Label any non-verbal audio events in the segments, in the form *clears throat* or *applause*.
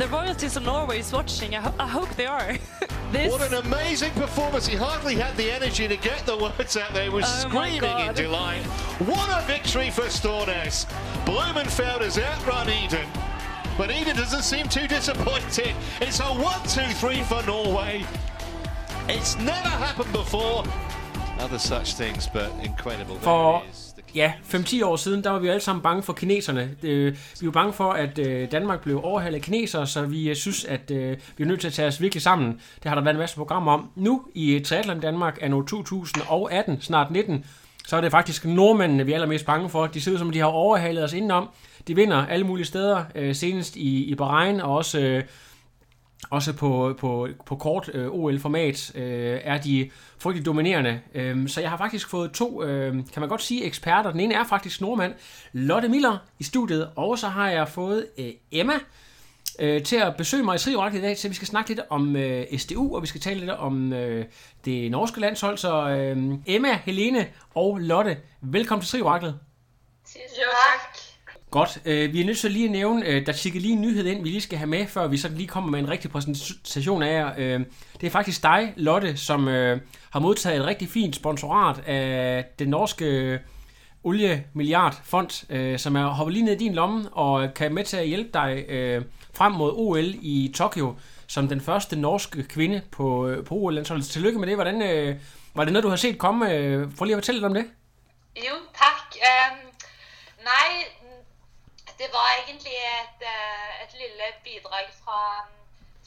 the royalties of Norway is watching. I, ho I hope they are. *laughs* this... What an amazing performance! He hardly had the energy to get the words out there. He was oh screaming in delight. What a victory for Stornes! Blumenfeld has outrun Eden. But Eden doesn't seem too disappointed. It's a 1-2-3 for Norway. It's never happened before. Other such things, but incredible. For ja, 5-10 år siden, der var vi alle sammen bange for kineserne. Øh, vi var bange for, at øh, Danmark blev overhalet af kinesere, så vi øh, synes, at øh, vi er nødt til at tage os virkelig sammen. Det har der været en masse programmer om. Nu i øh, Triathlon Danmark er nu 2018, snart 19, så er det faktisk nordmændene, vi er allermest bange for. De ser ud som, de har overhalet os indenom. De vinder alle mulige steder, øh, senest i, i Bahrain, og også også på, på, på kort øh, OL-format øh, er de frygtelig dominerende. Øhm, så jeg har faktisk fået to, øh, kan man godt sige, eksperter. Den ene er faktisk nordmand, Lotte Miller i studiet, og så har jeg fået øh, Emma øh, til at besøge mig i Triorak i dag, så vi skal snakke lidt om øh, SDU, og vi skal tale lidt om øh, det norske landshold. Så øh, Emma, Helene og Lotte, velkommen til Trioraklet. Tak. Godt. Øh, vi er nødt til lige at nævne, øh, der tikker lige en nyhed ind, vi lige skal have med, før vi så lige kommer med en rigtig præsentation af jer. Øh, det er faktisk dig, Lotte, som øh, har modtaget et rigtig fint sponsorat af den norske øh, oliemilliardfond, øh, som er hoppet lige ned i din lomme og kan med til at hjælpe dig øh, frem mod OL i Tokyo som den første norske kvinde på, øh, på OL-landsholdet. Tillykke med det. Hvordan, øh, var det noget, du har set komme? Øh, prøv lige at fortælle lidt om det. Jo, tak. Um, nej, det var egentlig et, øh, et lille bidrag fra,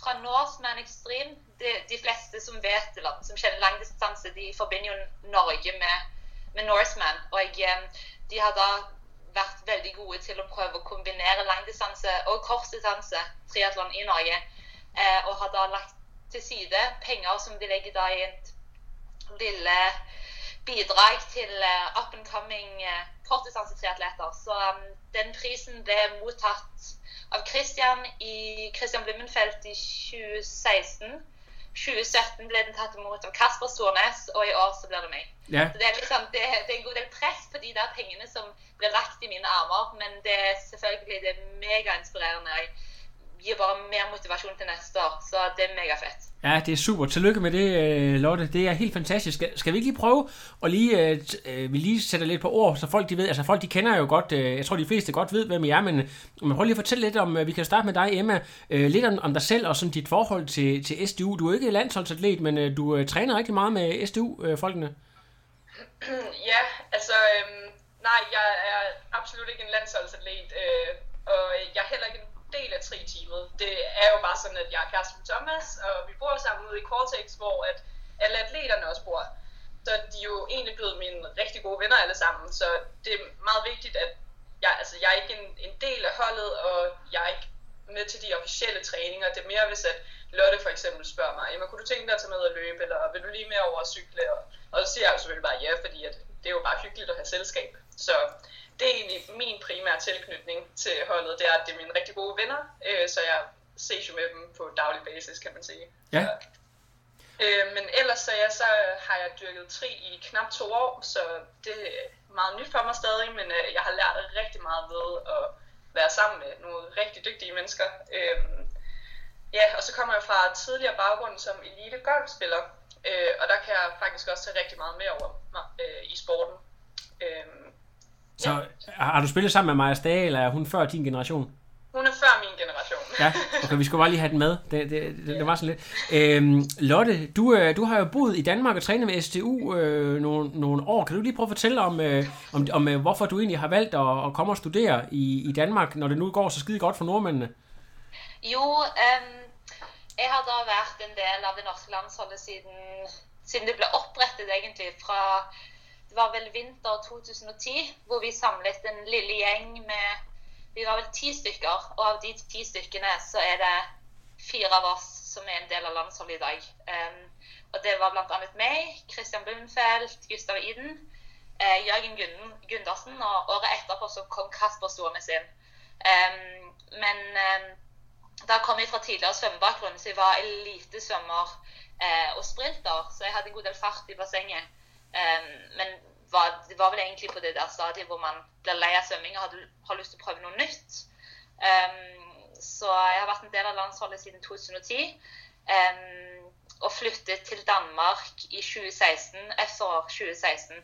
fra Norseman Extreme. De, de, fleste som vet, eller som kjenner langdistanse, de forbinder jo Norge med, med Norseman. Og jeg, de har da vært veldig gode til å prøve å kombinere langdistanse og kortdistanse triatlon i Norge. Eh, og har da lagt til side penger som de legger da i et lille bidrag til uh, up and coming uh, kortdistansetriatleter. Så um, den prisen ble mottatt av Christian i Christian Blummenfelt i 2016. 2017 ble den tatt imot av Kasper Stornes, og i år så blir det meg. Ja. Så det er, liksom, det, det er en god del press på de der pengene som blir lagt i mine armer, men det er selvfølgelig det er megainspirerende. Jeg giver bare mere motivation til næste år, så det er mega fedt. Ja, det er super. Tillykke med det, øh, Lotte. Det er helt fantastisk. Skal, skal vi ikke lige prøve at lige, øh, øh, vi lige sætte lidt på ord, så folk de ved, altså folk de kender jo godt, øh, jeg tror de fleste godt ved, hvem I er, men man prøver lige at fortælle lidt om, øh, vi kan starte med dig, Emma, øh, lidt om, om dig selv og sådan dit forhold til, til SDU. Du er ikke landsholdsatlet, men øh, du øh, træner rigtig meget med SDU-folkene. Øh, *clears throat* ja, altså, øh, nej, jeg er absolut ikke en landsholdsatlet, øh, og jeg er heller ikke en del af tri-teamet. Det er jo bare sådan, at jeg er kæreste med Thomas, og vi bor sammen ude i Cortex, hvor at alle atleterne også bor. Så de er jo egentlig blevet mine rigtig gode venner alle sammen, så det er meget vigtigt, at jeg, altså, jeg er ikke en, en del af holdet, og jeg er ikke med til de officielle træninger. Det er mere, hvis at Lotte for eksempel spørger mig, Emma, kunne du tænke dig at tage med og løbe, eller vil du lige med over at cykle? Og, og så siger jeg jo selvfølgelig bare ja, fordi at det er jo bare hyggeligt at have selskab. Så det er egentlig min primære tilknytning til holdet, det er, at det er mine rigtig gode venner, øh, så jeg ses jo med dem på daglig basis, kan man sige. Ja. Øh, men ellers så, ja, så har jeg dyrket tri i knap to år, så det er meget nyt for mig stadig, men øh, jeg har lært rigtig meget ved at være sammen med nogle rigtig dygtige mennesker. Øh, ja, og så kommer jeg fra tidligere baggrund som elite golfspiller, øh, og der kan jeg faktisk også tage rigtig meget med over øh, i sporten. Øh, så ja. har du spillet sammen med Maja Stage, eller er hun før din generation? Hun er før min generation. ja, *laughs* okay, vi skulle bare lige have den med. Det, det, det, det var sådan lidt. Øhm, Lotte, du, øh, du har jo boet i Danmark og trænet med STU øh, nogle, nogle år. Kan du lige prøve at fortælle om, øh, om, om øh, hvorfor du egentlig har valgt at, at komme og studere i, i Danmark, når det nu går så skide godt for nordmændene? Jo, um, jeg har da vært en del av det norske landsholdet siden, siden det blev opprettet, egentlig fra det var vel vinter 2010, hvor vi samlet en lille gjeng med vi var vel ti stykker, og av de ti stykkene så er det fire av oss som er en del av landsholdet i dag. Um, og det var bl.a. meg, Christian Blumfeldt, Gustav Iden, eh, Jørgen Gundersen, og året etterpå så kom Kasper Stornes inn. Um, men um, da kom jeg fra tidligere svømmebakgrunn, så jeg var elitesvømmer eh, og sprinter, så jeg hadde en god del fart i bassenget. men var, det var vel egentlig på det der stadiet hvor man blir lei av svømming og har, har lyst til å prøve noe nytt. Um, så jeg har vært en del av landsholdet siden 2010. Um, og flyttet til Danmark i 2016, efter 2016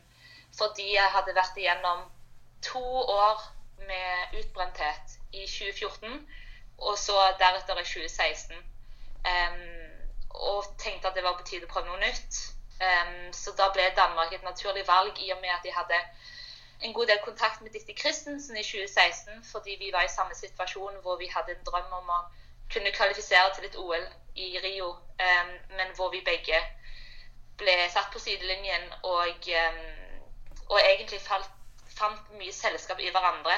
fordi jeg hadde vært igjennom to år med utbrenthet i 2014, og så deretter i 2016. Um, og tenkte at det var på tide å prøve noe nytt. Um, så da ble Danmark et naturlig valg i og med at de hadde en god del kontakt med Dicte Christensen i 2016, fordi vi var i samme situasjon hvor vi hadde en drøm om å kunne kvalifisere til et OL i Rio, um, men hvor vi begge ble satt på sidelinjen og, um, og egentlig falt, fant mye selskap i hverandre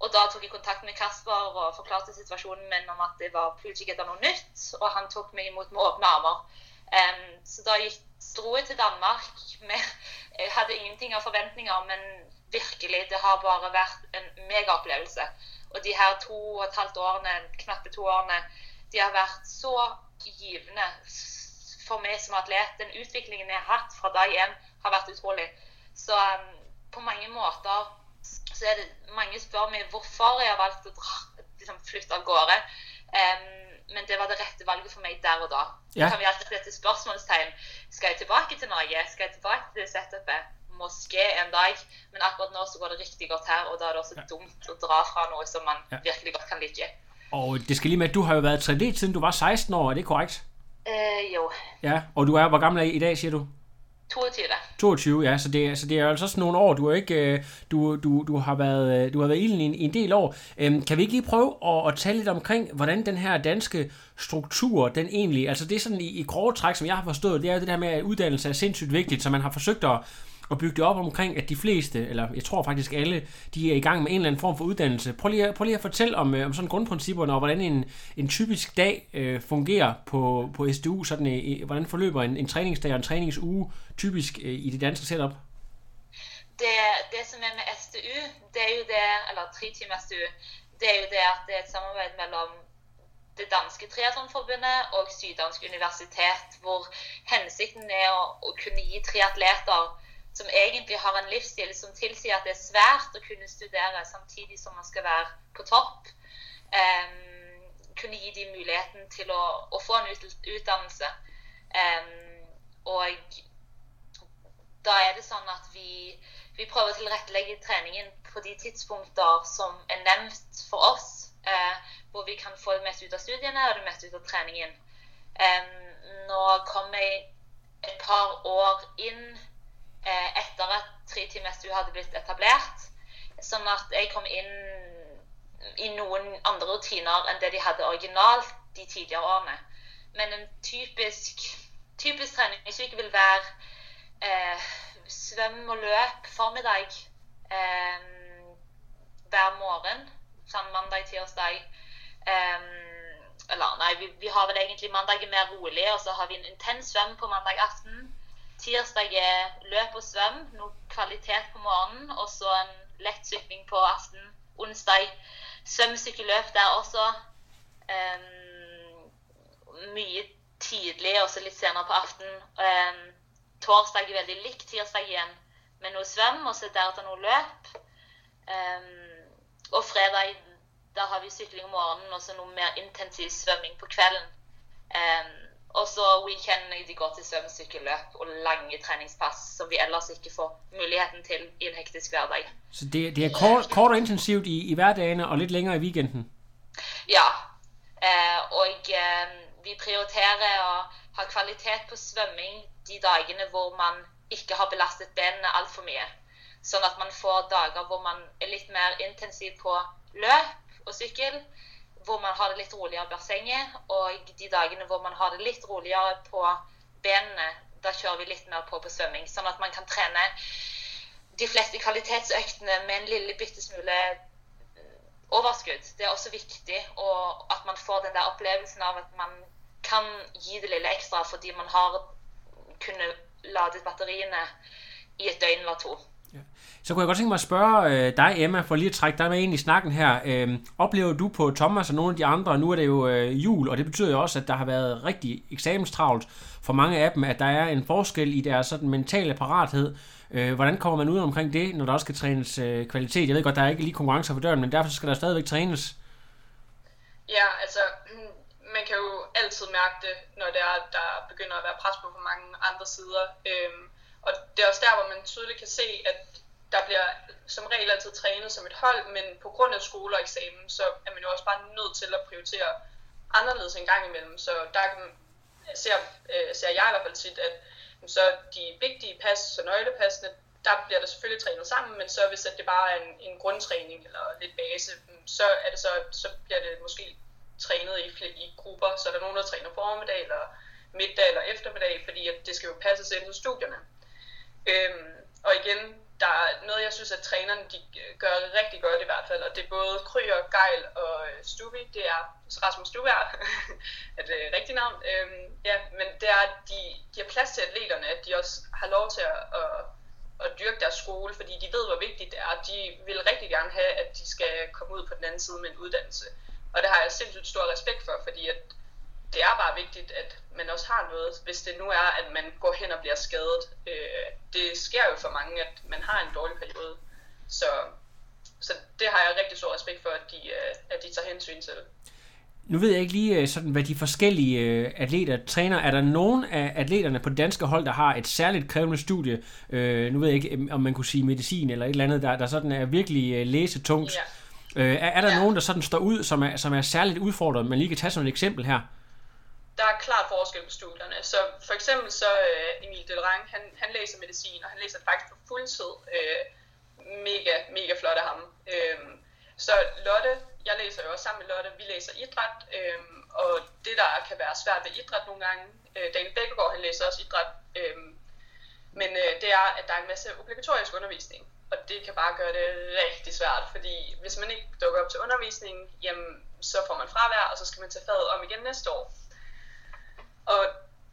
og da tok jeg kontakt med Kasper og forklarte situasjonen min om at det var plutselig noe nytt, og han tok meg imot med åpne armer. Um, så da gikk, dro jeg til Danmark. Med, jeg hadde ingenting av forventninger, men virkelig, det har bare vært en megaopplevelse. Og de her to og et halvt årene, knappe to årene, de har vært så givende for meg som atlet. Den utviklingen jeg har hatt fra dag én, har vært utrolig. Så um, på mange måter så er det Mange spør meg hvorfor jeg har valgt å dra, liksom, flytte av gårde. Um, men det var det rette valget for meg der og da. Så kan vi alltid sette spørsmålstegn. Skal jeg tilbake til Norge? Skal jeg tilbake til det setupet? Måske en dag, men akkurat nå så går det riktig godt her, og da er det også ja. dumt å dra fra noe som man ja. virkelig godt kan like. Og det skal lige med, at du har jo været atlet siden du var 16 år, er det korrekt? Øh, jo. Ja, og du er, hvor gammel er I dag, siger du? 22. 22, ja, så det, så det er altså sådan nogle år, du er ikke, øh, du, du, du har været, øh, du har været ilden i en, en del år. Øhm, kan vi ikke lige prøve at, at tale lidt omkring, hvordan den her danske struktur, den egentlig, altså det er sådan i, i grove træk, som jeg har forstået, det er det der med, at uddannelse er sindssygt vigtigt, så man har forsøgt at, og bygge det op omkring, at de fleste, eller jeg tror faktisk alle, de er i gang med en eller anden form for uddannelse. Prøv lige, prøv lige at fortælle om, øh, om sådan grundprincipperne, og hvordan en, en typisk dag øh, fungerer på, på SDU, sådan, øh, hvordan forløber en, en træningsdag og en træningsuge typisk øh, i det danske setup? Det, det som er med SDU, det er jo det, eller tre timer SDU, det er jo det at det er et samarbejde mellem det danske triathlonforbundet og Syddansk universitet, hvor hensikten er å, å kunne gi triatleter som egentlig har en livsstil som tilsier at det er svært å kunne studere samtidig som man skal være på topp. Um, kunne gi dem muligheten til å, å få en utdannelse. Um, og da er det sånn at vi, vi, prøver å tilrettelegge treningen på de tidspunkter som er nevnt for oss, uh, hvor vi kan få det mest ut av studiene og det meste ut av treningen. Um, nå kom jeg et par år inn Eh, etter at Tre timer SU hadde blitt etablert. Sånn at jeg kom inn i noen andre rutiner enn det de hadde originalt de tidligere årene. Men en typisk, typisk treningsuke vil være eh, svøm og løp formiddag eh, hver morgen. Sånn mandag, tirsdag. Eh, eller nei, vi, vi, har vel egentlig mandag mer rolig, og så har vi en intens svøm på mandag aften. Tirsdag er løp og svøm, noe kvalitet på morgenen, og så en lett sykling på aften. Onsdag svømmesykkelløp der også. Um, mye tidlig og så litt senere på aften. Um, torsdag er veldig likt tirsdag igjen med noe svøm, og så deretter noe løp. Um, og fredag da har vi sykling om morgenen og så noe mer intensiv svømming på kvelden. Um, og så weekendene de går til svømmesykkelløp og lange treningspass som vi ellers ikke får muligheten til i en hektisk hverdag. Så det, det er kort, kort og intensivt i, i hverdagene og litt lenger i weekenden? Ja. Eh, og eh, vi prioriterer å ha kvalitet på svømming de dagene hvor man ikke har belastet benene altfor mye. Sånn at man får dager hvor man er litt mer intensiv på løp og sykkel hvor man har det litt roligere i bassenget, og de dagene hvor man har det litt roligere på benene, da kjører vi litt mer på på svømming. Sånn at man kan trene de fleste kvalitetsøktene med en lille bitte smule eh, overskudd. Det er også viktig og at man får den der opplevelsen av at man kan gi det lille ekstra fordi man har kunnet ladet batteriene i et døgn eller to. Så kunne jeg godt tænke mig at spørge øh, dig, Emma, for lige at trække dig med ind i snakken her. Øh, oplever du på Thomas og nogle af de andre, nu er det jo øh, jul, og det betyder jo også, at der har været rigtig eksamenstravlt for mange af dem, at der er en forskel i deres sådan, mentale parathed. Øh, hvordan kommer man ud omkring det, når der også skal trænes øh, kvalitet? Jeg ved godt, der er ikke lige konkurrencer på døren, men derfor skal der stadigvæk trænes. Ja, altså mm, man kan jo altid mærke det, når det er, der begynder at være pres på for mange andre sider. Øhm, og det er også der, hvor man tydeligt kan se, at der bliver som regel altid trænet som et hold, men på grund af skole og eksamen, så er man jo også bare nødt til at prioritere anderledes en gang imellem. Så der ser, øh, ser jeg i hvert fald tit, at så de vigtige pas, så nøglepassene, der bliver der selvfølgelig trænet sammen, men så hvis det bare er en, en grundtræning eller lidt base, så er det så, så bliver det måske trænet i, i grupper, så er der nogen, der træner formiddag eller middag eller eftermiddag, fordi at det skal jo passes ind til studierne. Øhm, og igen, der er noget, jeg synes, at trænerne de øh, gør rigtig godt i hvert fald, og det er både Kryer, Geil og øh, Stubi, det er Rasmus Stubær, *laughs* er det rigtigt navn, øhm, ja, men det er, at de, giver plads til atleterne, at de også har lov til at, at, at dyrke deres skole, fordi de ved, hvor vigtigt det er. De vil rigtig gerne have, at de skal komme ud på den anden side med en uddannelse. Og det har jeg sindssygt stor respekt for, fordi at det er bare vigtigt, at man også har noget, hvis det nu er, at man går hen og bliver skadet. Øh, det sker jo for mange, at man har en dårlig periode. Så, så det har jeg rigtig stor respekt for, at de, øh, at de tager hensyn til. Nu ved jeg ikke lige, øh, sådan, hvad de forskellige øh, atleter træner. Er der nogen af atleterne på det danske hold, der har et særligt krævende studie? Øh, nu ved jeg ikke, om man kunne sige medicin eller et eller andet, der, der sådan er virkelig øh, læsetungt. Ja Øh, er, er der ja. nogen, der sådan står ud, som er, som er særligt udfordret? Man lige kan tage sådan et eksempel her. Der er klart forskel på studierne. Så for eksempel så øh, Emil Delrang, han, han læser medicin, og han læser faktisk på fuldtid. Øh, mega, mega flot af ham. Øh, så Lotte, jeg læser jo også sammen med Lotte, vi læser idræt, øh, og det der kan være svært ved idræt nogle gange, øh, Daniel Bækkegaard, han læser også idræt, øh, men øh, det er, at der er en masse obligatorisk undervisning. Og det kan bare gøre det rigtig svært, fordi hvis man ikke dukker op til undervisningen, jamen, så får man fravær, og så skal man tage faget om igen næste år. Og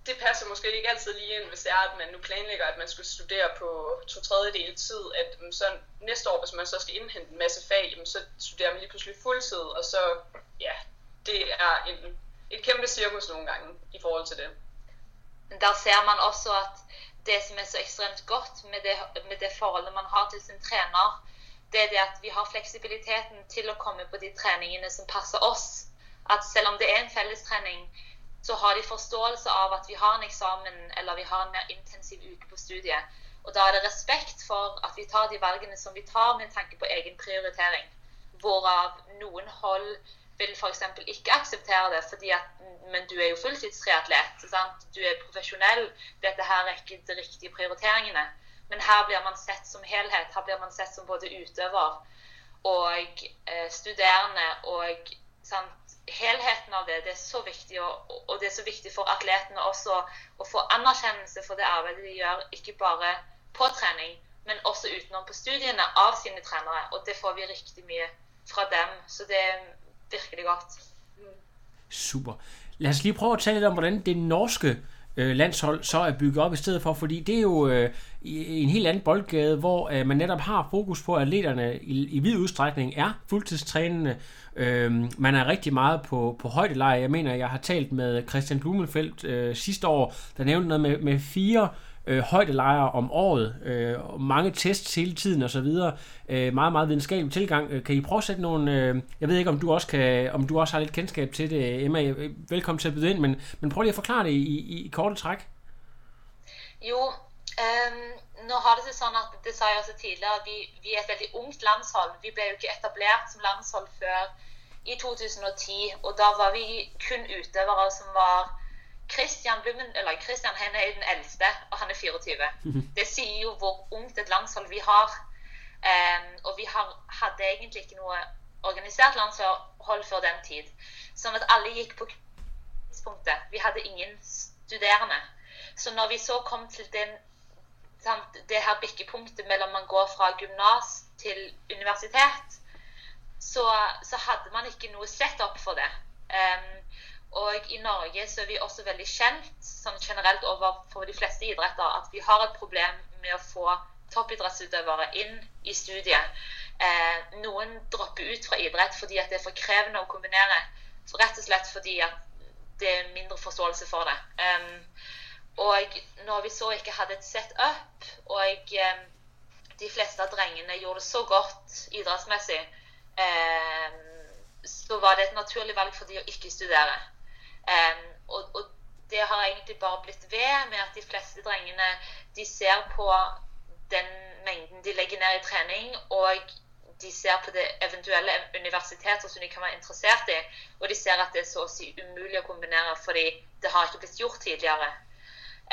det passer måske ikke altid lige ind, hvis det er, at man nu planlægger, at man skulle studere på to tredjedel tid, at mm, så næste år, hvis man så skal indhente en masse fag, jamen, så studerer man lige pludselig fuldtid, og så, ja, det er en, et kæmpe cirkus nogle gange i forhold til det. Men Der ser man også, at det som er så ekstremt godt med det, med det forhold, man har til sin træner, det er det at vi har fleksibiliteten til at komme på de træningene, som passer os. At selvom det er en fellestrening, så har de forståelse av at vi har en eksamen eller vi har en mer intensiv uke på studiet. Og da er det respekt for at vi tar de valgene som vi tar med tanke på egen prioritering. Hvorav noen hold vil f.eks. ikke akseptere det, fordi at men du er jo fulltidstriatlet. Du er profesjonell. Dette her er ikke de riktige prioriteringene. Men her blir man sett som helhet. Her blir man sett som både utøver og eh, studerende. Og sant, helheten av det, det er så viktig. Og, og, det er så viktig for atletene også å få anerkjennelse for det arbeidet de gjør, ikke bare på trening, men også utenom på studiene av sine trenere. Og det får vi riktig mye fra dem. Så det er virkelig godt. Super. Lad os lige prøve at tale lidt om, hvordan det norske øh, landshold så er bygget op i stedet for, fordi det er jo øh, en helt anden boldgade, hvor øh, man netop har fokus på, at atleterne i, i vid udstrækning er fuldtidstrænende. Øh, man er rigtig meget på, på højdeleje. Jeg mener, jeg har talt med Christian Blumenfeldt øh, sidste år, der nævnte noget med, med fire øh, Øh, højdelejre om året, øh, mange tests hele tiden osv. Øh, meget, meget videnskabelig tilgang. Øh, kan I prøve at sætte nogle... Øh, jeg ved ikke, om du også kan, om du også har lidt kendskab til det, øh, Emma. Velkommen til at byde ind, men, men prøv lige at forklare det i, i, i korte træk. Jo, um, nå har det seg sånn at det sa jeg også tidligere, vi, vi er et veldig ungt landshold. Vi ble jo ikke etablert som landshold før i 2010, og da var vi kun utøvere som var Christian Blummen, eller Christian han er den eldste, og han er 24. Det sier jo hvor ungt et landshold vi har. Um, og vi har, hadde egentlig ikke noe organisert landshold før den tid. Sånn at alle gikk på tidspunktet. Vi hadde ingen studerende. Så når vi så kom til den, det her bikkepunktet mellom man går fra gymnas til universitet, så, så hadde man ikke noe setup for det. Um, og i Norge så er vi også veldig kjent sånn generelt overfor de fleste idretter at vi har et problem med å få toppidrettsutøvere inn i studiet. Eh, noen dropper ut fra idrett fordi at det er for krevende å kombinere. Rett og slett fordi at det er mindre forståelse for det. Um, og når vi så ikke hadde et set up, og um, de fleste av drengene gjorde det så godt idrettsmessig, um, så var det et naturlig valg for de å ikke studere. Og, og, det har egentlig bare blitt ved med at de fleste drengene de ser på den mengden de legger ned i trening, og de ser på det eventuelle universiteter som de kan være interessert i, og de ser at det er så å si umulig å kombinere fordi det har ikke blitt gjort tidligere.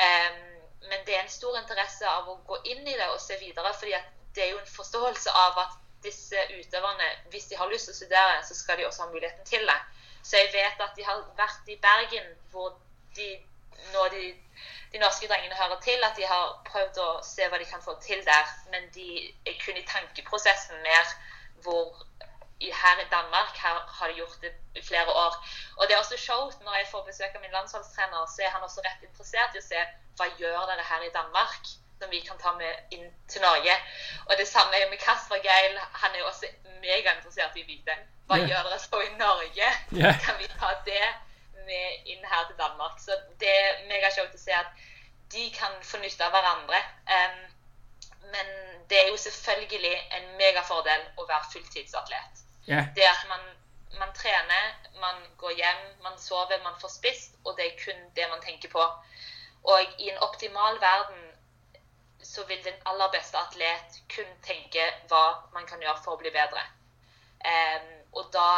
Um, men det er en stor interesse av å gå inn i det og se videre, fordi det er jo en forståelse av at disse utøverne, hvis de har lyst til å studere, så skal de også ha muligheten til det. Så jeg vet at de har vært i Bergen, hvor de, når de, de norske drengene hører til, at de har prøvd å se hva de kan få til der. Men de er kun i tankeprosessen mer hvor her i Danmark her har de gjort det i flere år. Og det er også showt når jeg får besøk av min landslagstrener, så er han også rett interessert i å se hva gjør dere her i Danmark som vi kan ta med inn til Norge. Og det samme er med Kasper Geil. Han er jo også megainteressert i å vite hva yeah. gjør dere så i Norge. Yeah. Kan vi ta det med inn her til Danmark? Så det er megashow å se at de kan få nytte av hverandre. Um, men det er jo selvfølgelig en megafordel å være fulltidsatlet. Yeah. Det at man, man, trener, man går hjem, man sover, man får spist, og det er kun det man tenker på. Og i en optimal verden så vil den aller beste atlet kun tenke hva man kan gjøre for å bli bedre. Um, og da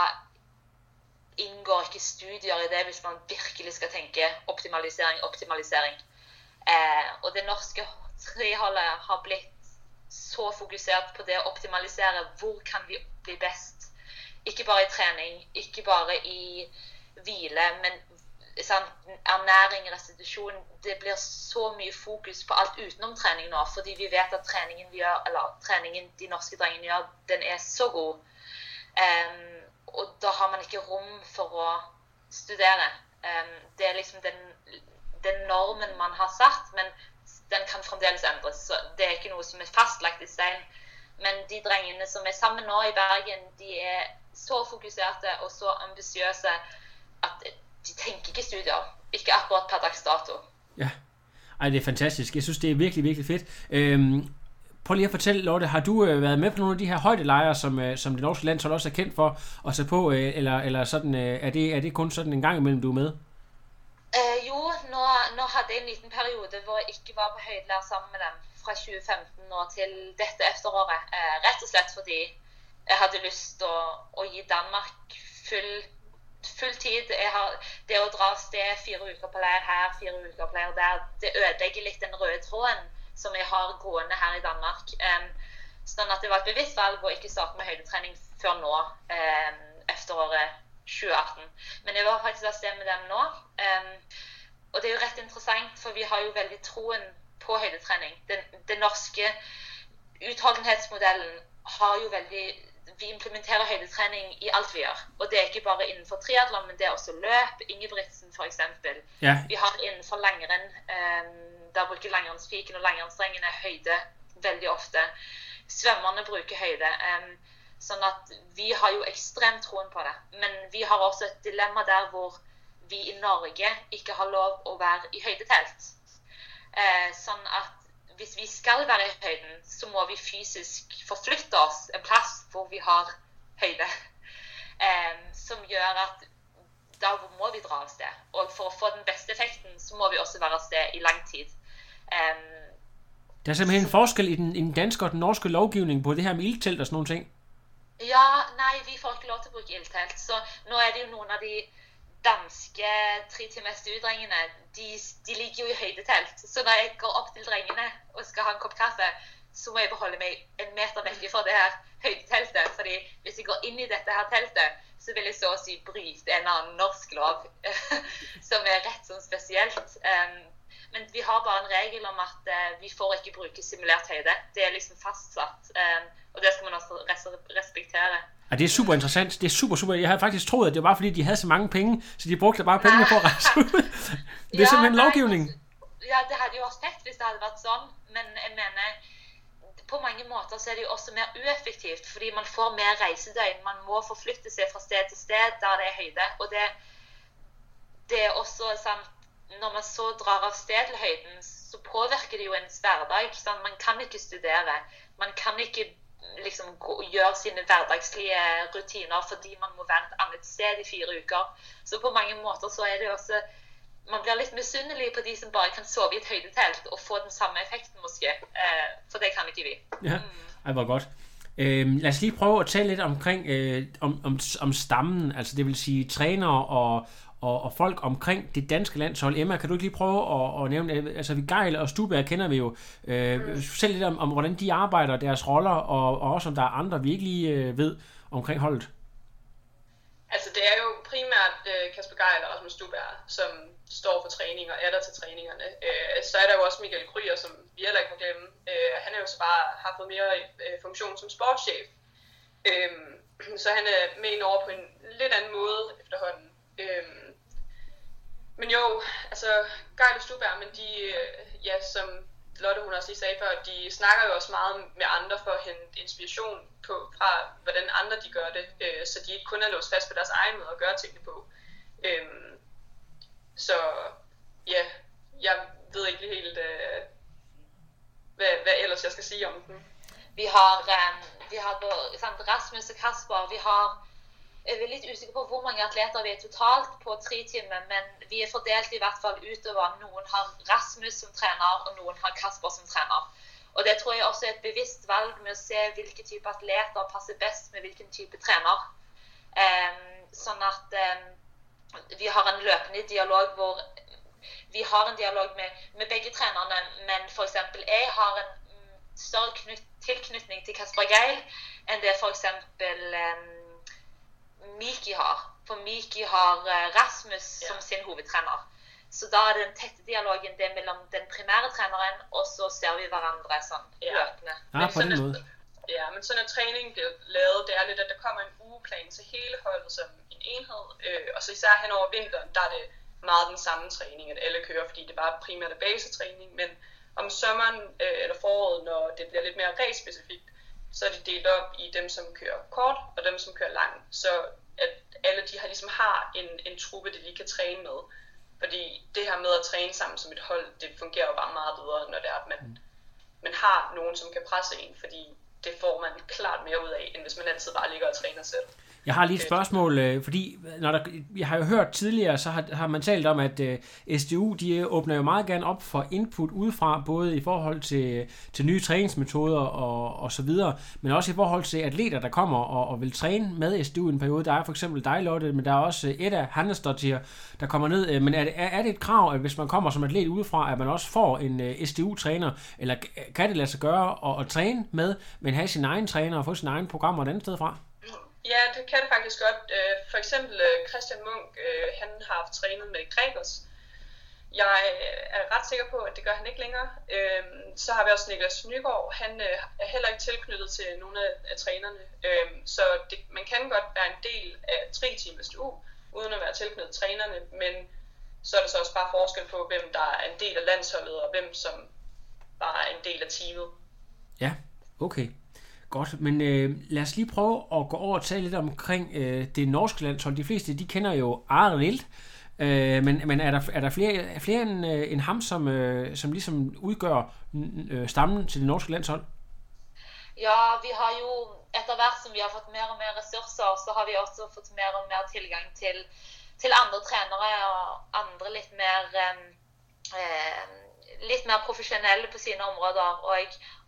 inngår ikke studier i det hvis man virkelig skal tenke optimalisering, optimalisering. Eh, og det norske treholdet har blitt så fokusert på det å optimalisere. Hvor kan vi bli best? Ikke bare i trening, ikke bare i hvile, men sant, ernæring, restitusjon Det blir så mye fokus på alt utenom trening nå, fordi vi vet at treningen vi gjør, eller treningen de norske drengene gjør, den er så god. Um, og da har man ikke rom for å studere. Um, det er liksom den, den normen man har satt. men den kan fremdeles endres. Så det er ikke noe som er fastlagt i stein. Men de drengene som er sammen nå i Bergen, de er så fokuserte og så ambisiøse at de tenker ikke studier. Ikke akkurat per dags dato. Ja. Ej, det er fantastisk. Jeg synes, det er virkelig, virkelig fedt. Øhm, prøv lige at fortælle, Lotte, har du øh, været med på nogle af de her højdelejre, som, øh, som det norske landshold også er kendt for at tage på, øh, eller, eller sådan, øh, er, det, er det kun sådan en gang imellem, du er med? Eh, jo, nå, nå, hadde jeg en liten periode hvor jeg ikke var på høydelære sammen med dem fra 2015 og til dette efteråret. Eh, rett og slett fordi jeg hadde lyst til å, å, gi Danmark full, full tid. Har, det å dra av sted fire uker på leir her, fire uker på leir der, det ødelegger litt den røde tråden som jeg har gående her i Danmark. Um, sånn at det var et bevisst valg å ikke starte med høydetrening før nå, um, efteråret 2018. Men jeg var faktisk av sted med dem nå. Um, og det er jo rett interessant, for vi har jo veldig troen på høydetrening. Den, den norske utholdenhetsmodellen har jo veldig Vi implementerer høydetrening i alt vi gjør. Og det er ikke bare innenfor triatlon, men det er også løp. Ingebrigtsen, f.eks. Ja. Vi har innenfor langrenn. Um, der bruker langrennsfiken og langrennsstrengene høyde veldig ofte. Svømmerne bruker høyde. Um, Sånn at vi har jo ekstremt troen på det. Men vi har også et dilemma der hvor vi i Norge ikke har lov å være i høydetelt. Eh, sånn at hvis vi skal være i høyden, så må vi fysisk forflytte oss en plass hvor vi har høyde. Um, som gjør at da må vi dra av sted. Og for å få den beste effekten, så må vi også være av sted i lang tid. Eh, det er simpelthen en forskel i den, i den danske og den norske lovgivning på det her med ildtelt og sådan nogle ting. Ja, nei, vi får ikke lov til å bruke ildtelt. Så nå er det jo noen av de danske tre timers drengene de, de, ligger jo i høydetelt. Så når jeg går opp til drengene og skal ha en kopp kaffe, så må jeg beholde meg en meter vekk fra det her høydeteltet. fordi hvis jeg går inn i dette her teltet, så vil jeg så å si bryte en annen norsk lov *laughs* som er rett sånn spesielt. Um, men vi har bare en regel om at uh, vi får ikke bruke simulert høyde. Det er liksom fastsatt. Um, og det skal man også respektere. Ja, det er super interessant. Det er super, super. Jeg havde faktisk troet, at det var fordi, de havde så mange penge, så de brugte bare pengene på at rejse ud. *laughs* det er ja, simpelthen lovgivning. Ja, det havde jo også fett, hvis det havde været sådan. Men jeg mener, på mange måter så er det jo også mere ueffektivt, fordi man får mer reisedøgn. Man må forflytte seg fra sted til sted der det er høyde. Og det, det er også sånn Når man så drar av sted til høyden, så påvirker det jo ens hverdag. Sant? Man kan ikke studere. Man kan ikke liksom gjøre sine hverdagslige rutiner fordi man må være et annet sted i fire uker. Så på mange måter så er det også man blir litt misunnelig på de som bare kan sove i et høydetelt og få den samme effekten, måske. Eh, for det kan ikke vi. Ja, det var godt. Øh, lad os lige prøve at tale lidt omkring øh, om, om, om stammen, altså det vil sige trænere og, og, og folk omkring det danske landshold. Emma, kan du ikke lige prøve at, at nævne, altså vi Geil og Stubær kender vi jo, øh, selv lidt om, om, hvordan de arbejder, deres roller, og, og også om der er andre, vi ikke lige øh, ved omkring holdet. Altså det er jo primært øh, Kasper Geil og Rasmus Stubær, som står for træning og er der til træningerne. Øh, så er der jo også Michael Kryer, som vi heller ikke må glemme. Øh, han er jo så bare har fået mere øh, funktion som sportschef. Øh, så han er med ind over på en lidt anden måde efterhånden. Øh, men jo, altså Geil og Stuberg, men de, øh, ja, som Lotte hun også lige sagde før, de snakker jo også meget med andre for at hente inspiration på, fra, hvordan andre de gør det, øh, så de ikke kun er låst fast på deres egen måde at gøre tingene på. Øh, så ja, jeg ved ikke helt, øh, hvad, hvad ellers jeg skal sige om den. Vi har, um, vi har både Rasmus og Kasper. Vi har jeg er litt usikker på hvor mange atleter vi er totalt på tre timer, men vi er fordelt i hvert fall utover. Noen har Rasmus som trener, og noen har Kasper som trener. Og Det tror jeg også er et bevisst valg med å se hvilke type atleter passer best med hvilken type trener. Um, sånn at um, vi har en løpende dialog hvor vi har en dialog med, med begge trenerne, men f.eks. jeg har en mm, større knytt, tilknytning til Kasper Geil enn det f.eks. Um, ehm, Miki har. For Miki har uh, Rasmus ja. som sin hovedtrener. Så da er den tette dialogen det mellom den primære treneren, og så ser vi hverandre sånn ja. løpende. Ja, på den måde. Ja, men så når træningen bliver lavet, det er lidt, at der kommer en ugeplan til hele holdet som en enhed, øh, og så især hen over vinteren, der er det meget den samme træning, at alle kører, fordi det bare primært er basetræning, men om sommeren øh, eller foråret, når det bliver lidt mere race-specifikt, så er de delt op i dem, som kører kort, og dem, som kører lang, så at alle de har, ligesom har en, en truppe, de lige kan træne med. Fordi det her med at træne sammen som et hold, det fungerer jo bare meget bedre, når det er, at man, man har nogen, som kan presse en, fordi det får man klart mere ud af, end hvis man altid bare ligger og træner selv. Jeg har lige et spørgsmål, øh, fordi når der, jeg har jo hørt tidligere, så har, har man talt om, at øh, SDU de åbner jo meget gerne op for input udefra, både i forhold til, til nye træningsmetoder og, og så videre, men også i forhold til atleter, der kommer og, og vil træne med SDU i en periode. Der er for eksempel dig, Lotte, men der er også Edda Hannesdottir, der kommer ned. Øh, men er det, er det et krav, at hvis man kommer som atlet udefra, at man også får en SDU-træner, eller kan det lade sig gøre at, at træne med, men have sin egen træner og få sin egen programmer et andet sted fra? Ja, det kan det faktisk godt. Øh, for eksempel øh, Christian Munk, øh, han har haft trænet med Gregers. Jeg er ret sikker på, at det gør han ikke længere. Så har vi også Niklas Nygaard. Han er heller ikke tilknyttet til nogle af trænerne. Så det, man kan godt være en del af tre timers uge, uden at være tilknyttet trænerne, men så er der så også bare forskel på, hvem der er en del af landsholdet, og hvem som bare er en del af teamet. Ja, okay. Godt, men øh, lad os lige prøve at gå over og tale lidt omkring øh, det norske landshold. De fleste, de kender jo Arild, øh, men, men er der, er der flere, flere end, øh, end ham, som, øh, som ligesom udgør øh, stammen til det norske landshold? Ja, vi har jo etter hvert som vi har fått mer og mer ressurser, så har vi også fått mer og mer tilgang til, til andre trenere og andre litt mer eh, øh, litt mer profesjonelle på sine områder. Og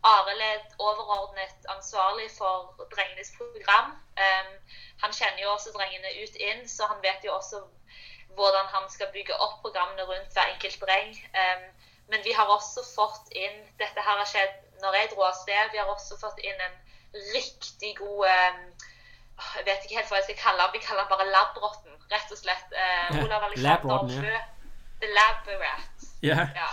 Arild er overordnet ansvarlig for drengenes program. Um, han kjenner jo også drengene ut inn, så han vet jo også hvordan han skal bygge opp programmene rundt hver enkelt dreng. Um, men vi har også fått inn Dette her har skjedd når jeg dro av sted. Vi har også fått inn en riktig god um, Jeg vet ikke helt hva jeg skal kalle ham. Vi kaller ham bare Labrotten, rett og slett. Uh, Olav Alexander Fø. The Lab Rat. Yeah. Ja.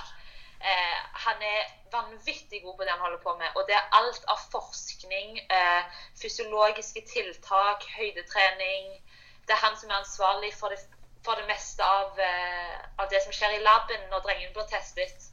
Eh, han er vanvittig god på det han holder på med. Og det er alt av forskning, eh, fysiologiske tiltak, høydetrening. Det er han som er ansvarlig for det, for det meste av, eh, av, det som skjer i laben når drengene blir testet.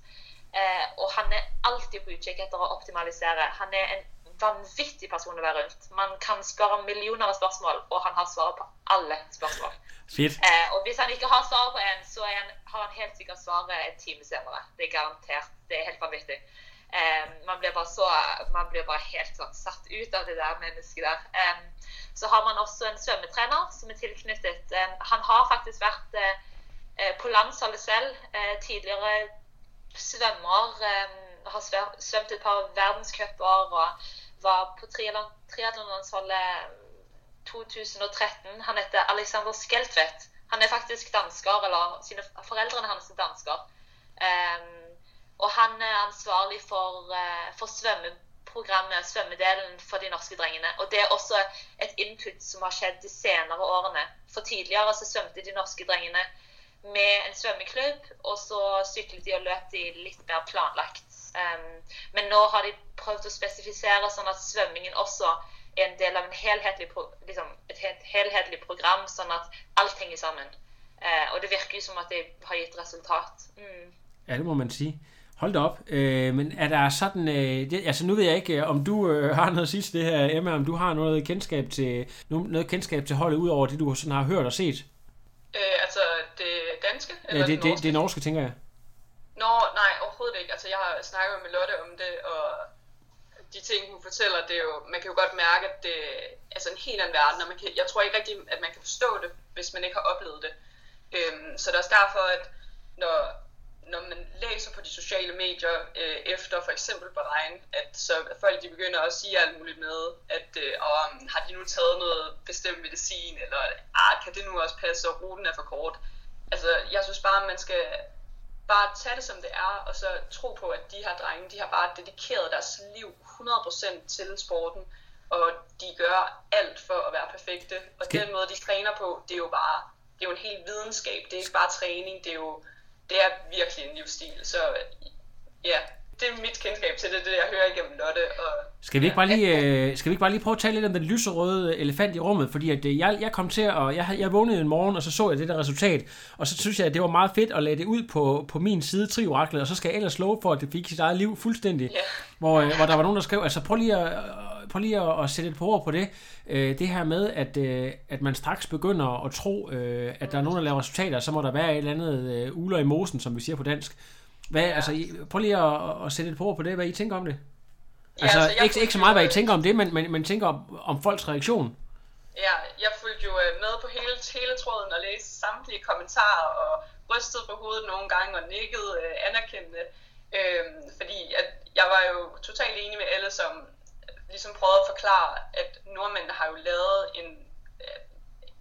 Eh, og han er alltid på utkikk etter å optimalisere. Han er en vanvittig person å være rundt. Man kan spørre millioner av spørsmål, og han har svaret på alle spørsmål. Eh, og hvis han ikke har svaret på en, så han, har han helt sikkert svaret en time senere. Det er garantert. Det er helt vanvittig. Um, man, blir bare så, man blir bare helt sånn satt ut av det der mennesket der. Um, så har man også en svømmetrener som er tilknyttet. Um, han har faktisk vært uh, på landsholdet selv. Eh, tidligere svømmer. har svømt et par verdenscuper og var på triatlonlandsholdet 2013. Han heter Alexander Skeltvedt. Han er faktisk dansker, eller sine, foreldrene hans er dansker. Um, og han er ansvarlig for, uh, for svømmeprogrammet, svømmedelen for de norske drengene. Og det er også et input som har skjedd de senere årene. For tidligere så svømte de norske drengene med en svømmeklubb, og så syklet de og løp de litt mer planlagt. Um, men nå har de prøvd å spesifisere sånn at svømmingen også er en del av en helhetlig, liksom, et helhetlig program, sånn at alt henger sammen. Uh, og det virker jo som at det har gitt resultat. Mm. Ja, det må man sige. Hold da op. Øh, men er der sådan... Øh, det, altså nu ved jeg ikke, om du øh, har noget at sige til det her, Emma, om du har noget kendskab til, noget kendskab til holdet, ud over det, du sådan har hørt og set? Øh, altså det danske? Eller ja, det, det, det, det norske, tænker jeg. Nå, nej, overhovedet ikke. Altså jeg har snakket med Lotte om det, og de ting, hun fortæller, det er jo, man kan jo godt mærke, at det er altså en helt anden verden, og man kan, jeg tror ikke rigtig, at man kan forstå det, hvis man ikke har oplevet det. Øhm, så det er også derfor, at når, når man læser på de sociale medier øh, efter for eksempel Bahrain, at så folk de begynder at sige alt muligt med, at øh, om, har de nu taget noget bestemt medicin, eller ah, kan det nu også passe, og ruten er for kort. Altså, jeg synes bare, at man skal bare tage det som det er, og så tro på, at de her drenge, de har bare dedikeret deres liv 100% til sporten, og de gør alt for at være perfekte. Og okay. den måde, de træner på, det er jo bare, det er jo en hel videnskab, det er ikke bare træning, det er jo, det er virkelig en livsstil. Så ja, det er mit kendskab til det, det jeg hører igennem Lotte. Og, skal, vi ikke bare lige, øh, skal vi ikke bare lige prøve at tale lidt om den lyserøde elefant i rummet? Fordi at, øh, jeg, jeg kom til, og jeg, jeg vågnede en morgen, og så så jeg det der resultat. Og så synes jeg, at det var meget fedt at lade det ud på, på min side, Trioraklet. Og så skal jeg ellers love for, at det fik sit eget liv fuldstændig. Yeah. Hvor, øh, hvor der var nogen, der skrev, altså prøv lige at, prøv lige at, at sætte et par ord på det. Øh, det her med, at, øh, at man straks begynder at tro, øh, at der er nogen, der laver resultater, så må der være et eller andet øh, uler i mosen, som vi siger på dansk. Hvad, ja. altså, prøv lige at, at sætte et på på det, hvad I tænker om det. Ja, altså, altså ikke, ikke så meget, hvad I tænker om det, men, men, men tænker om, om folks reaktion. Ja, jeg fulgte jo øh, med på hele, hele tråden og læste samtlige kommentarer og rystede på hovedet nogle gange og nikkede øh, anerkendende. Øhm, fordi at jeg var jo totalt enig med alle, som ligesom prøvede at forklare, at nordmændene har jo lavet en øh,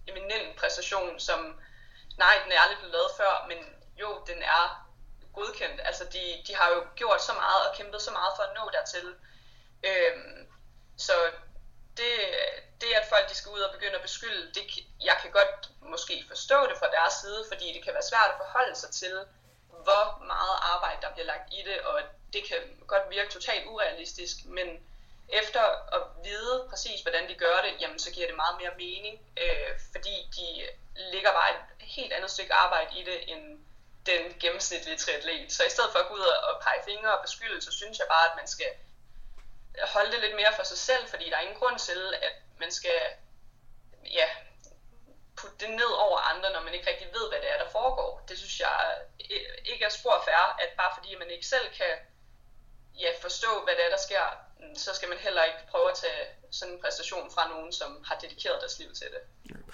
eminent præstation, som nej, den er aldrig blevet lavet før, men jo, den er godkendt. Altså, de, de har jo gjort så meget og kæmpet så meget for at nå dertil. Øhm, så det, det, at folk de skal ud og begynde at beskylde, det, jeg kan godt måske forstå det fra deres side, fordi det kan være svært at forholde sig til, hvor meget arbejde der bliver lagt i det, og det kan godt virke totalt urealistisk, men efter at vide præcis, hvordan de gør det, jamen så giver det meget mere mening, øh, fordi de ligger bare et helt andet stykke arbejde i det, end den gennemsnitlige triatlet. Så i stedet for at gå ud og pege fingre og beskylde, så synes jeg bare, at man skal holde det lidt mere for sig selv, fordi der er ingen grund til, at man skal ja, putte det ned over andre, når man ikke rigtig ved, hvad det er, der foregår. Det synes jeg øh, ikke er spor færre, at bare fordi man ikke selv kan ja, forstå, hvad det er, der sker, så skal man heller ikke prøve at tage sådan en præstation fra nogen, som har dedikeret deres liv til det.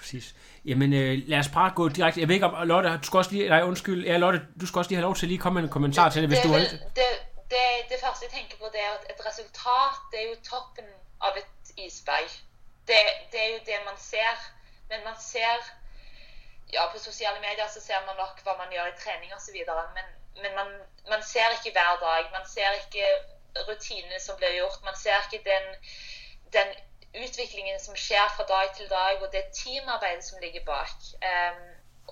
Præcis. Jamen øh, lad os bare gå direkte. Jeg ved ikke om, Lotte, du skal også lige, nej undskyld, ja Lotte, du skal også lige have lov til at lige komme med en kommentar det, til det, hvis det, du har det, det, det, det første jeg tænker på, det er at et resultat, det er jo toppen av et isberg. Det, det er jo det man ser, men man ser, ja på sociale medier så ser man nok hvad man gør i træning og så videre, men, men man, man ser ikke hver dag, man ser ikke rutinene som blir gjort, man ser ikke den, den utviklingen som skjer fra dag til dag, og det teamarbeidet som ligger bak. Um,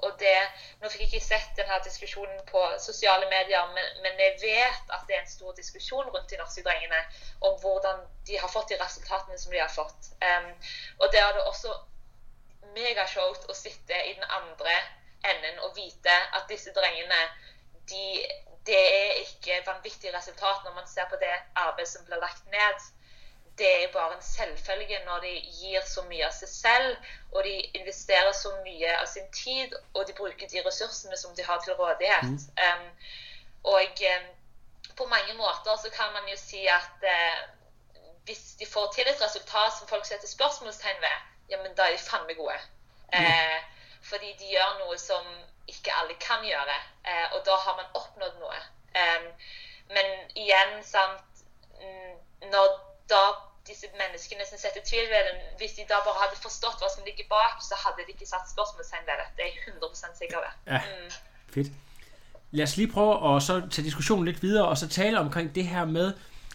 og det, Nå fikk jeg ikke sett denne diskusjonen på sosiale medier, men, men, jeg vet at det er en stor diskusjon rundt de norske drengene om hvordan de har fått de resultatene som de har fått. Um, og det er det også megashowt å sitte i den andre enden og vite at disse drengene de, det er ikke vanvittige resultat når man ser på det arbeidet som blir lagt ned det er bare en selvfølge når de gir så mye av seg selv, og de investerer så mye av sin tid, og de bruker de ressursene som de har til rådighet. Mm. Um, og um, på mange måter så kan man jo si at uh, hvis de får til et resultat som folk setter spørsmålstegn ved, ja, men da er de faen meg gode. Mm. Uh, fordi de gjør noe som ikke alle kan gjøre, uh, og da har man oppnådd noe. Um, men igjen, sant Når da disse menneskene som setter tvil ved det, hvis de da bare hadde forstått hva som ligger bak, så hadde de ikke satt spørsmålstegn ved det. Det er jeg 100 sikker ved. Ja, mm. fedt. Lad os lige prøve at så tage diskussionen lidt videre, og så tale omkring det her med,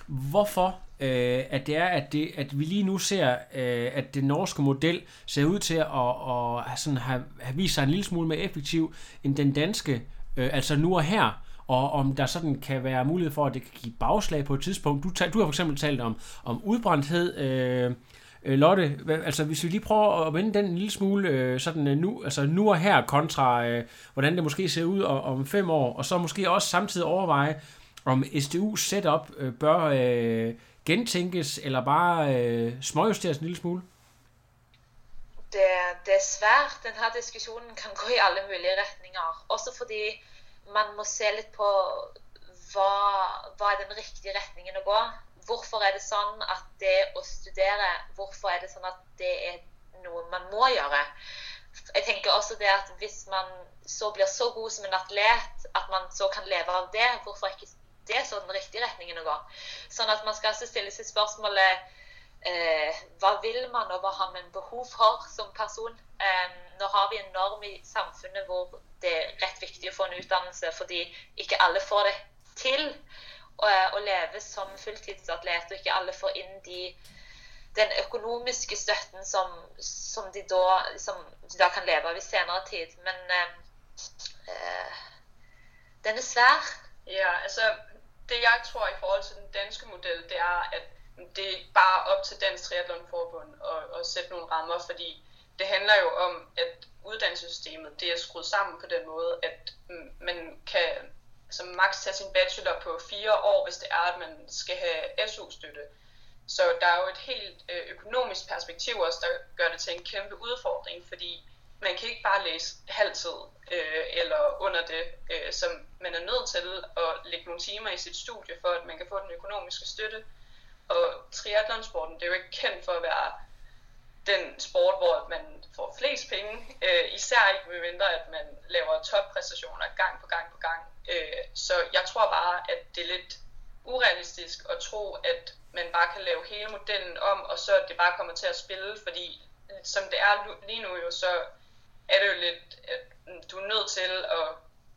hvorfor øh, at det er, at, det, at vi lige nu ser, øh, at den norske model ser ud til at, at, at sådan have, have vist sig en lille smule mere effektiv end den danske, øh, altså nu og her og om der sådan kan være mulighed for, at det kan give bagslag på et tidspunkt. Du, du har for eksempel talt om, om udbrændthed, øh, øh, Lotte, altså hvis vi lige prøver at vende den en lille smule øh, sådan øh, nu, altså nu og her kontra, øh, hvordan det måske ser ud om fem år, og så måske også samtidig overveje, om SDU setup øh, bør øh, gentænkes, eller bare øh, småjusteres en lille smule? Det, det er svært. Den her diskussionen kan gå i alle mulige retninger. Også fordi man må se litt på hva, hva er den riktige retningen å gå. Hvorfor er det sånn at det å studere, hvorfor er det sånn at det er noe man må gjøre? Jeg tenker også det at Hvis man så blir så god som en atlet at man så kan leve av det, hvorfor er ikke det så den riktige retningen å gå? Sånn at man skal altså stille seg spørsmålet eh, hva vil man, og hva har man behov for som person? Eh, nå har vi en norm i samfunnet hvor det er rett viktig å få en utdannelse fordi ikke alle får det til å, å eh, leve som fulltidsatlet, og ikke alle får inn de, den økonomiske støtten som, som, de da, som, de da, kan leve av i senere tid. Men eh, den er svær. Ja, altså Det jeg tror i forhold til den danske model, det er at det er bare op til Dansk Triathlonforbund at, at sætte nogle rammer, fordi det handler jo om, at uddannelsessystemet det er skruet sammen på den måde, at man kan altså maks tage sin bachelor på fire år, hvis det er, at man skal have SU-støtte. Så der er jo et helt øh, økonomisk perspektiv også, der gør det til en kæmpe udfordring, fordi man kan ikke bare læse halvtid øh, eller under det, øh, som man er nødt til at lægge nogle timer i sit studie, for at man kan få den økonomiske støtte. Og triathlonsporten, det er jo ikke kendt for at være den sport, hvor man får flest penge, øh, især ikke med mindre, at man laver toppræstationer gang på gang på gang. Øh, så jeg tror bare, at det er lidt urealistisk at tro, at man bare kan lave hele modellen om, og så det bare kommer til at spille, fordi øh, som det er lige nu jo, så er det jo lidt, at du er nødt til at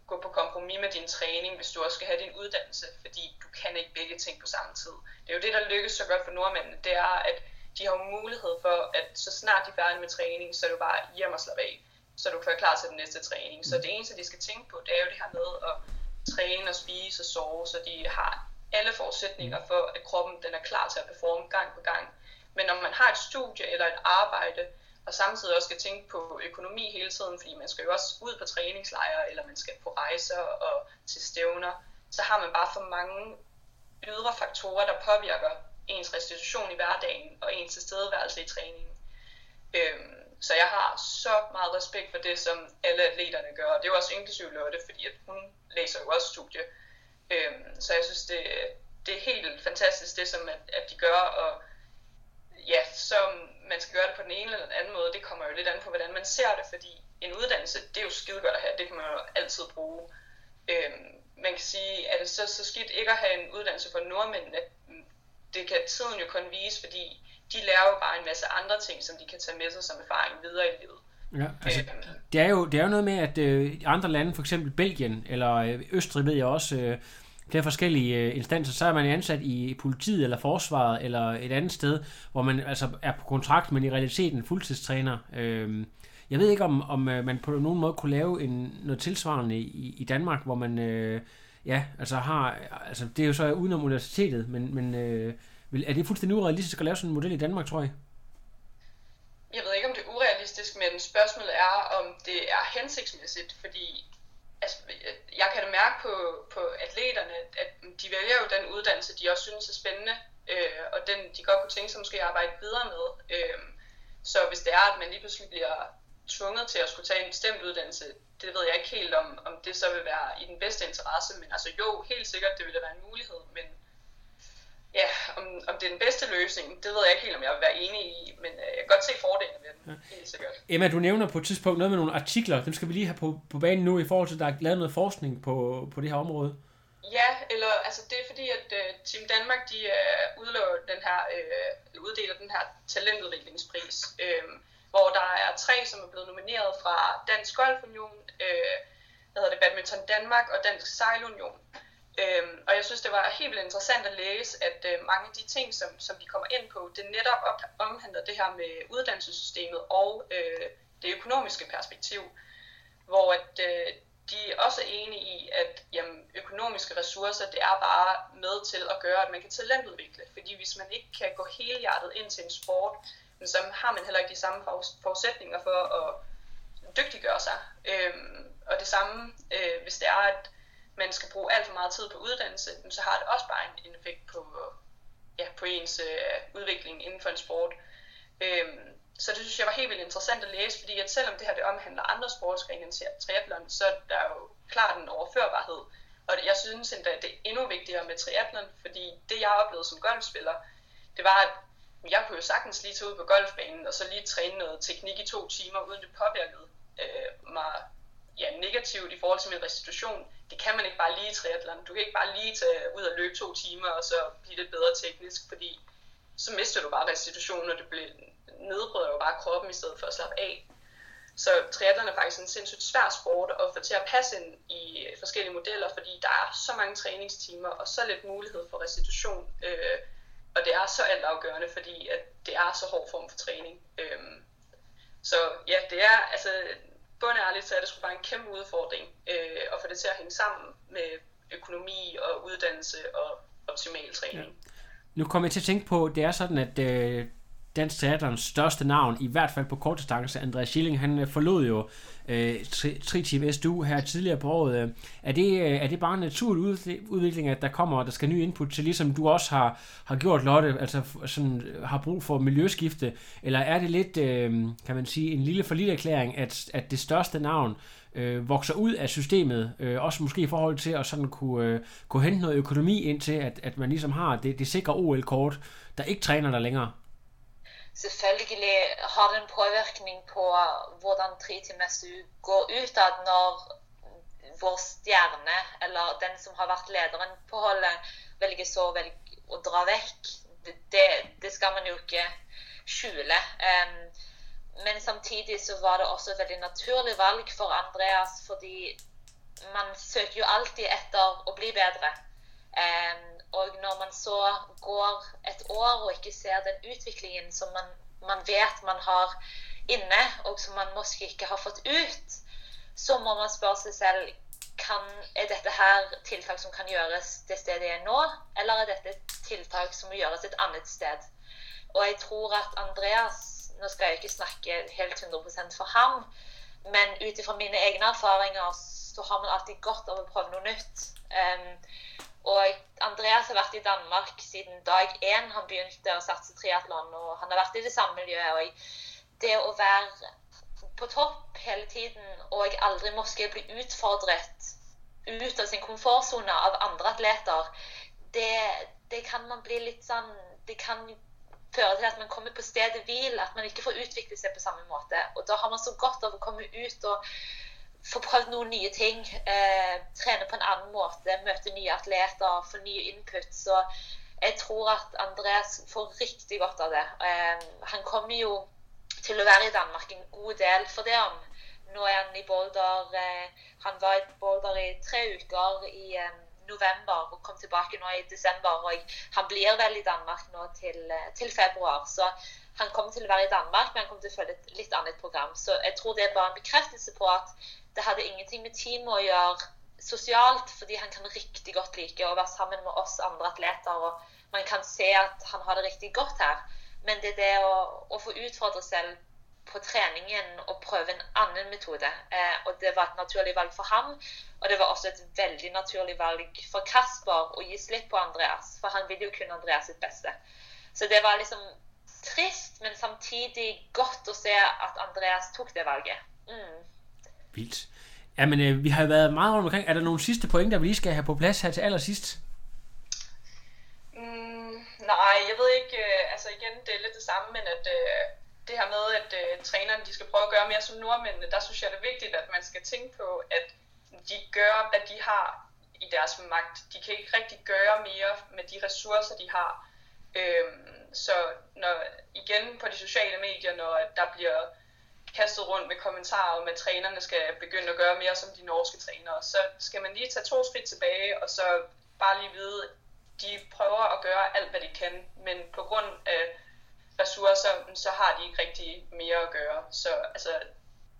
gå på kompromis med din træning, hvis du også skal have din uddannelse, fordi du kan ikke begge ting på samme tid. Det er jo det, der lykkes så godt for nordmændene, det er, at de har mulighed for, at så snart de er færdige med træning, så er du bare hjem og slappe af, så du kan være klar til den næste træning. Så det eneste, de skal tænke på, det er jo det her med at træne og spise og sove, så de har alle forudsætninger for, at kroppen den er klar til at performe gang på gang. Men når man har et studie eller et arbejde, og samtidig også skal tænke på økonomi hele tiden, fordi man skal jo også ud på træningslejre, eller man skal på rejser og til stævner, så har man bare for mange ydre faktorer, der påvirker ens restitution i hverdagen og ens tilstedeværelse i træningen. Øhm, så jeg har så meget respekt for det, som alle atleterne gør, og det er jo også inklusive Lotte, fordi at hun læser jo også studie. Øhm, så jeg synes, det, det er helt fantastisk det, som at, at de gør, og ja, som man skal gøre det på den ene eller den anden måde, det kommer jo lidt an på, hvordan man ser det, fordi en uddannelse, det er jo skide godt at have, det kan man jo altid bruge. Øhm, man kan sige, at det så, så skidt ikke at have en uddannelse for nordmændene, det kan tiden jo kun vise, fordi de lærer jo bare en masse andre ting, som de kan tage med sig som erfaring videre i livet. Ja, altså, øhm. det, er jo, det er jo noget med, at øh, andre lande, for eksempel Belgien eller øh, Østrig, ved jeg også, øh, flere forskellige øh, instanser, så er man ansat i politiet eller forsvaret eller et andet sted, hvor man altså er på kontrakt, men i realiteten fuldtidstræner. Øh, Jeg ved ikke, om, om øh, man på nogen måde kunne lave en, noget tilsvarende i, i Danmark, hvor man øh, ja, altså har, altså det er jo så udenom universitetet, men, men øh, er det fuldstændig urealistisk at lave sådan en model i Danmark, tror jeg? Jeg ved ikke, om det er urealistisk, men spørgsmålet er, om det er hensigtsmæssigt, fordi altså, øh, jeg kan da mærke på, på atleterne, at de vælger jo den uddannelse, de også synes er spændende, øh, og den de godt kunne tænke sig måske at arbejde videre med. Øh, så hvis det er, at man lige pludselig bliver tvunget til at skulle tage en bestemt uddannelse, det ved jeg ikke helt om, om det så vil være i den bedste interesse, men altså jo, helt sikkert, det ville være en mulighed, men ja, om, om det er den bedste løsning, det ved jeg ikke helt, om jeg vil være enig i, men øh, jeg kan godt se fordelen ved den, ja. helt sikkert. Emma, du nævner på et tidspunkt noget med nogle artikler, dem skal vi lige have på, på banen nu, i forhold til, at der er lavet noget forskning på, på det her område. Ja, eller altså det er fordi, at uh, Team Danmark, de uh, den her, uh, uddeler den her talentudviklingspris, uh, hvor der er tre, som er blevet nomineret fra Dansk Golfunion, uh, hvad hedder det, Badminton Danmark og Dansk Sejlunion. Øhm, og jeg synes, det var helt vildt interessant at læse, at øh, mange af de ting, som, som de kommer ind på, det netop op, omhandler det her med uddannelsessystemet og øh, det økonomiske perspektiv, hvor at, øh, de er også enige i, at jamen, økonomiske ressourcer, det er bare med til at gøre, at man kan talentudvikle. Fordi hvis man ikke kan gå hele hjertet ind til en sport, så har man heller ikke de samme forudsætninger for at dygtiggøre sig. Øhm, og det samme, øh, hvis det er, at man skal bruge alt for meget tid på uddannelse, så har det også bare en, effekt på, ja, på ens øh, udvikling inden for en sport. Øhm, så det synes jeg var helt vildt interessant at læse, fordi at selvom det her det omhandler andre sportsgrene end triathlon, så er der jo klart en overførbarhed. Og jeg synes endda, at det er endnu vigtigere med triathlon, fordi det jeg oplevede som golfspiller, det var, at jeg kunne jo sagtens lige tage ud på golfbanen, og så lige træne noget teknik i to timer, uden det påvirkede øh, mig ja, negativt i forhold til min restitution. Det kan man ikke bare lige i triathlon. Du kan ikke bare lige tage ud og løbe to timer, og så blive lidt bedre teknisk, fordi så mister du bare restitutionen, og det bliver, nedbryder jo bare kroppen i stedet for at slappe af. Så triathlon er faktisk en sindssygt svær sport at få til at passe ind i øh, forskellige modeller, fordi der er så mange træningstimer og så lidt mulighed for restitution. Øh, og det er så altafgørende, fordi at det er så hård form for træning. Øh, så ja, det er altså bundærligt, så er det sgu bare en kæmpe udfordring øh, at få det til at hænge sammen med økonomi og uddannelse og optimal træning. Ja. Nu kommer jeg til at tænke på, det er sådan, at øh, dansk teaterens største navn, i hvert fald på kort distance, Andreas Schilling, han øh, forlod jo øh, Tri SDU her tidligere på året. Er det, øh, er det bare en naturlig udvikling, at der kommer, der skal ny input til, ligesom du også har, har gjort, Lotte, altså sådan, har brug for miljøskifte, eller er det lidt, øh, kan man sige, en lille for lille erklæring, at, at det største navn øh, vokser ud af systemet, øh, også måske i forhold til at sådan kunne, øh, kunne hente noget økonomi ind til, at, at man ligesom har det, det sikre OL-kort, der ikke træner der længere? Selvfølgelig har en påvirkning på hvordan tre SU går utad når vår stjerne, eller den som har vært lederen på holdet, velger så velger å dra vekk. Det, det skal man jo ikke skjule. Um, men samtidig så var det også et veldig naturlig valg for Andreas, fordi man søker jo alltid etter å bli bedre. Um, og når man så går et år og ikke ser den utviklingen som man, man vet man har inne, og som man måske ikke har fått ut, så må man spørre seg selv kan, er dette her tiltak som kan gjøres det stedet jeg er nå, eller er dette tiltak som må gjøres et annet sted? Og jeg tror at Andreas Nå skal jeg ikke snakke helt 100% for ham, men ut ifra mine egne erfaringer så har man alltid godt av å prøve noe nytt. Um, og Andreas har vært i Danmark siden dag én han begynte å satse triatlon. Og han har vært i det samme miljøet. Og det å være på topp hele tiden og aldri måske bli utfordret ut av sin komfortsone av andre atleter, det, det, kan man bli litt sånn Det kan føre til at man kommer på stedet hvil, at man ikke får utvikle seg på samme måte. Og da har man så godt av å komme ut og få prøvd noen nye ting. Eh, trene på en annen måte, møte nye atleter, få nye input. Så jeg tror at Andreas får riktig godt av det. Eh, han kommer jo til å være i Danmark en god del for det om. Nå er han i Boulder. Eh, han var i Boulder i tre uker i eh, november og kom tilbake nå i desember. Og han blir vel i Danmark nå til, eh, til februar. Så han kommer til å være i Danmark, men han kommer til å følge et litt annet program. Så jeg tror det er bare en bekreftelse på at det hadde ingenting med teamet å gjøre sosialt, fordi han kan riktig godt like å være sammen med oss andre atleter. og Man kan se at han har det riktig godt her. Men det er det å, å få utfordre selv på treningen og prøve en annen metode. Eh, og det var et naturlig valg for ham. Og det var også et veldig naturlig valg for Kasper å gi slipp på Andreas. For han vil jo kunne Andreas sitt beste. Så det var liksom trist, men samtidig godt å se at Andreas tok det valget. Mm. Vildt. Jamen, øh, vi har jo været meget rundt omkring. Er der nogle sidste pointer, vi lige skal have på plads her til allersidst? Mm, nej, jeg ved ikke. Øh, altså igen, det er lidt det samme, men at øh, det her med, at øh, trænerne de skal prøve at gøre mere som nordmændene, der synes jeg, det er vigtigt, at man skal tænke på, at de gør, hvad de har i deres magt. De kan ikke rigtig gøre mere med de ressourcer, de har. Øhm, så når, igen på de sociale medier, når der bliver kastet rundt med kommentarer om, at trænerne skal begynde at gøre mere som de norske trænere, så skal man lige tage to skridt tilbage, og så bare lige vide, de prøver at gøre alt, hvad de kan, men på grund af ressourcer, så har de ikke rigtig mere at gøre. Så altså,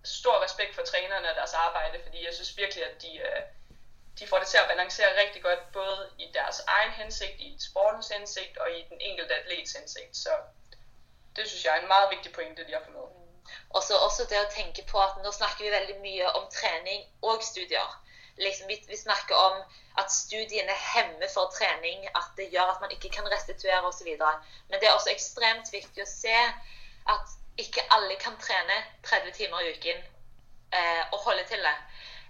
stor respekt for trænerne og deres arbejde, fordi jeg synes virkelig, at de, øh, de får det til at balancere rigtig godt, både i deres egen hensigt, i sportens hensigt og i den enkelte atlets hensigt. Så det synes jeg er en meget vigtig pointe, de har fået med. Og så også det å tenke på at nå snakker vi veldig mye om trening og studier. Liksom, vi, vi snakker om at studiene hemmer for trening, at det gjør at man ikke kan restituere osv. Men det er også ekstremt viktig å se at ikke alle kan trene 30 timer i uken eh, og holde til det.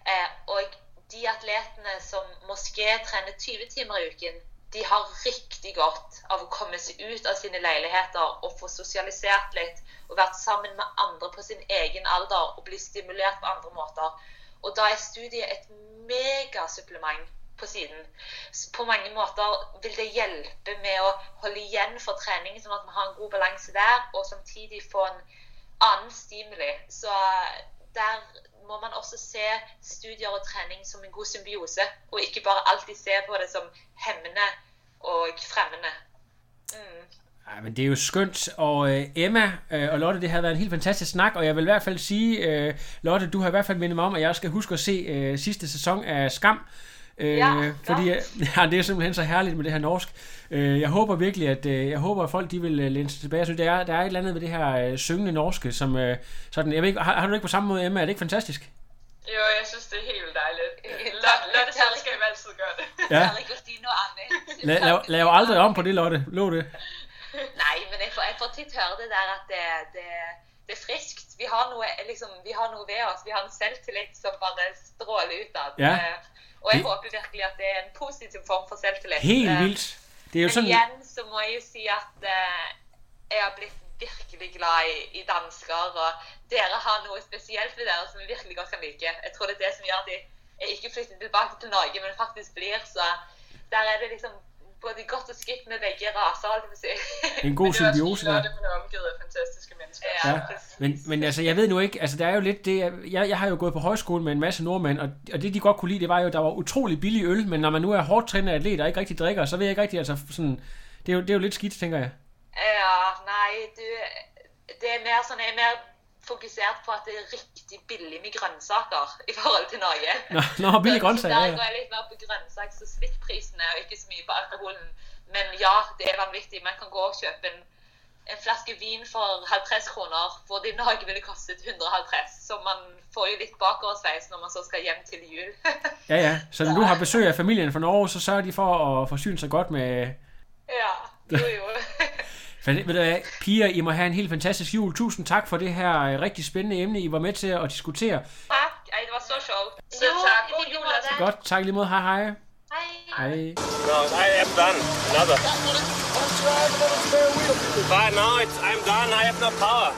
Eh, og de atletene som moské trener 20 timer i uken, de har riktig godt av å komme seg ut av sine leiligheter og få sosialisert litt og vært sammen med andre på sin egen alder og bli stimulert på andre måter. Og da er studiet et megasupplement på siden. På mange måter vil det hjelpe med å holde igjen for trening, sånn at vi har en god balanse der, og samtidig få en annen stimuli. Så eh, der må man også se studier og træning som en god symbiose, og ikke bare alltid se på det som hemmende og fremmende. Mm. Ej, men det er jo skønt, og øh, Emma øh, og Lotte, det har været en helt fantastisk snak, og jeg vil i hvert fald sige, øh, Lotte, du har i hvert fald mindet mig om, at jeg skal huske at se øh, sidste sæson af Skam, øh, ja, fordi *laughs* ja, det er simpelthen så herligt med det her norsk. Øh, jeg håber virkelig, at øh, jeg håber, at folk de vil øh, læne sig tilbage. Jeg synes, der er, der er et eller andet ved det her øh, syngende norske, som øh, sådan, jeg ved ikke, har, har du det ikke på samme måde, Emma? Er det ikke fantastisk? Jo, jeg synes, det er helt dejligt. Lotte selskab altid gør det. Ja. La, lav, lav aldrig om på det, Lotte. Lå det. Nej, men jeg får, jeg får tit høre det der at det, det, det er friskt. Vi har, noe, liksom, vi har noe ved oss. Vi har en selvtillit som bare stråler utad. Ja. Og jeg det... håper virkelig at det er en positiv form for selvtillit. Helt vildt. Det er jo Men sådan... igjen så må jeg jo si at uh, jeg har blitt virkelig glad i, i dansker, og dere har noe spesielt ved dere som jeg virkelig godt kan like. Jeg tror det er det som gjør at jeg, jeg ikke flytter tilbake til Norge, men faktisk blir. Så der er det liksom både godt og skidt med begge raser, at sige. En god symbiose der. Det er omgivet af fantastiske mennesker. Ja, Ja, men, men altså, jeg ved nu ikke, altså der er jo lidt det, jeg, jeg har jo gået på højskole med en masse nordmænd, og, og det de godt kunne lide, det var jo, der var utrolig billig øl, men når man nu er hårdt trænet atlet og ikke rigtig drikker, så ved jeg ikke rigtig, altså sådan, det er jo, det er jo lidt skidt, tænker jeg. Ja, nej, du, det er mere sådan, jeg er mere fokusert på at det er rigtig billigt med grøntsaker i forhold til Norge. *laughs* Nå, nå billige grøntsager, Så der ja, ja. går jeg lidt mere på grøntsaks- og svittprisene, og ikke så mye på alkoholen. Men ja, det er vanvittigt. Man kan gå og købe en, en flaske vin for 50 kroner, hvor det i Norge ville kostet 150. Så man får jo lidt bakoversveis når man så skal hjem til jul. Ja, ja. Så når du har *laughs* besøg af familien fra Norge, så sørger de for at forsyne sig godt med... ja, jo jo. *laughs* Ved du hvad, piger, I må have en helt fantastisk jul. Tusind tak for det her øh, rigtig spændende emne, I var med til at diskutere. tak, Ej, det var så sjovt. Selv tak. God jul. Lasse. Godt, tak lige mod. Hej hej. Hej. Hej. No, I am done. Another. But now it's, I'm done. I have no power.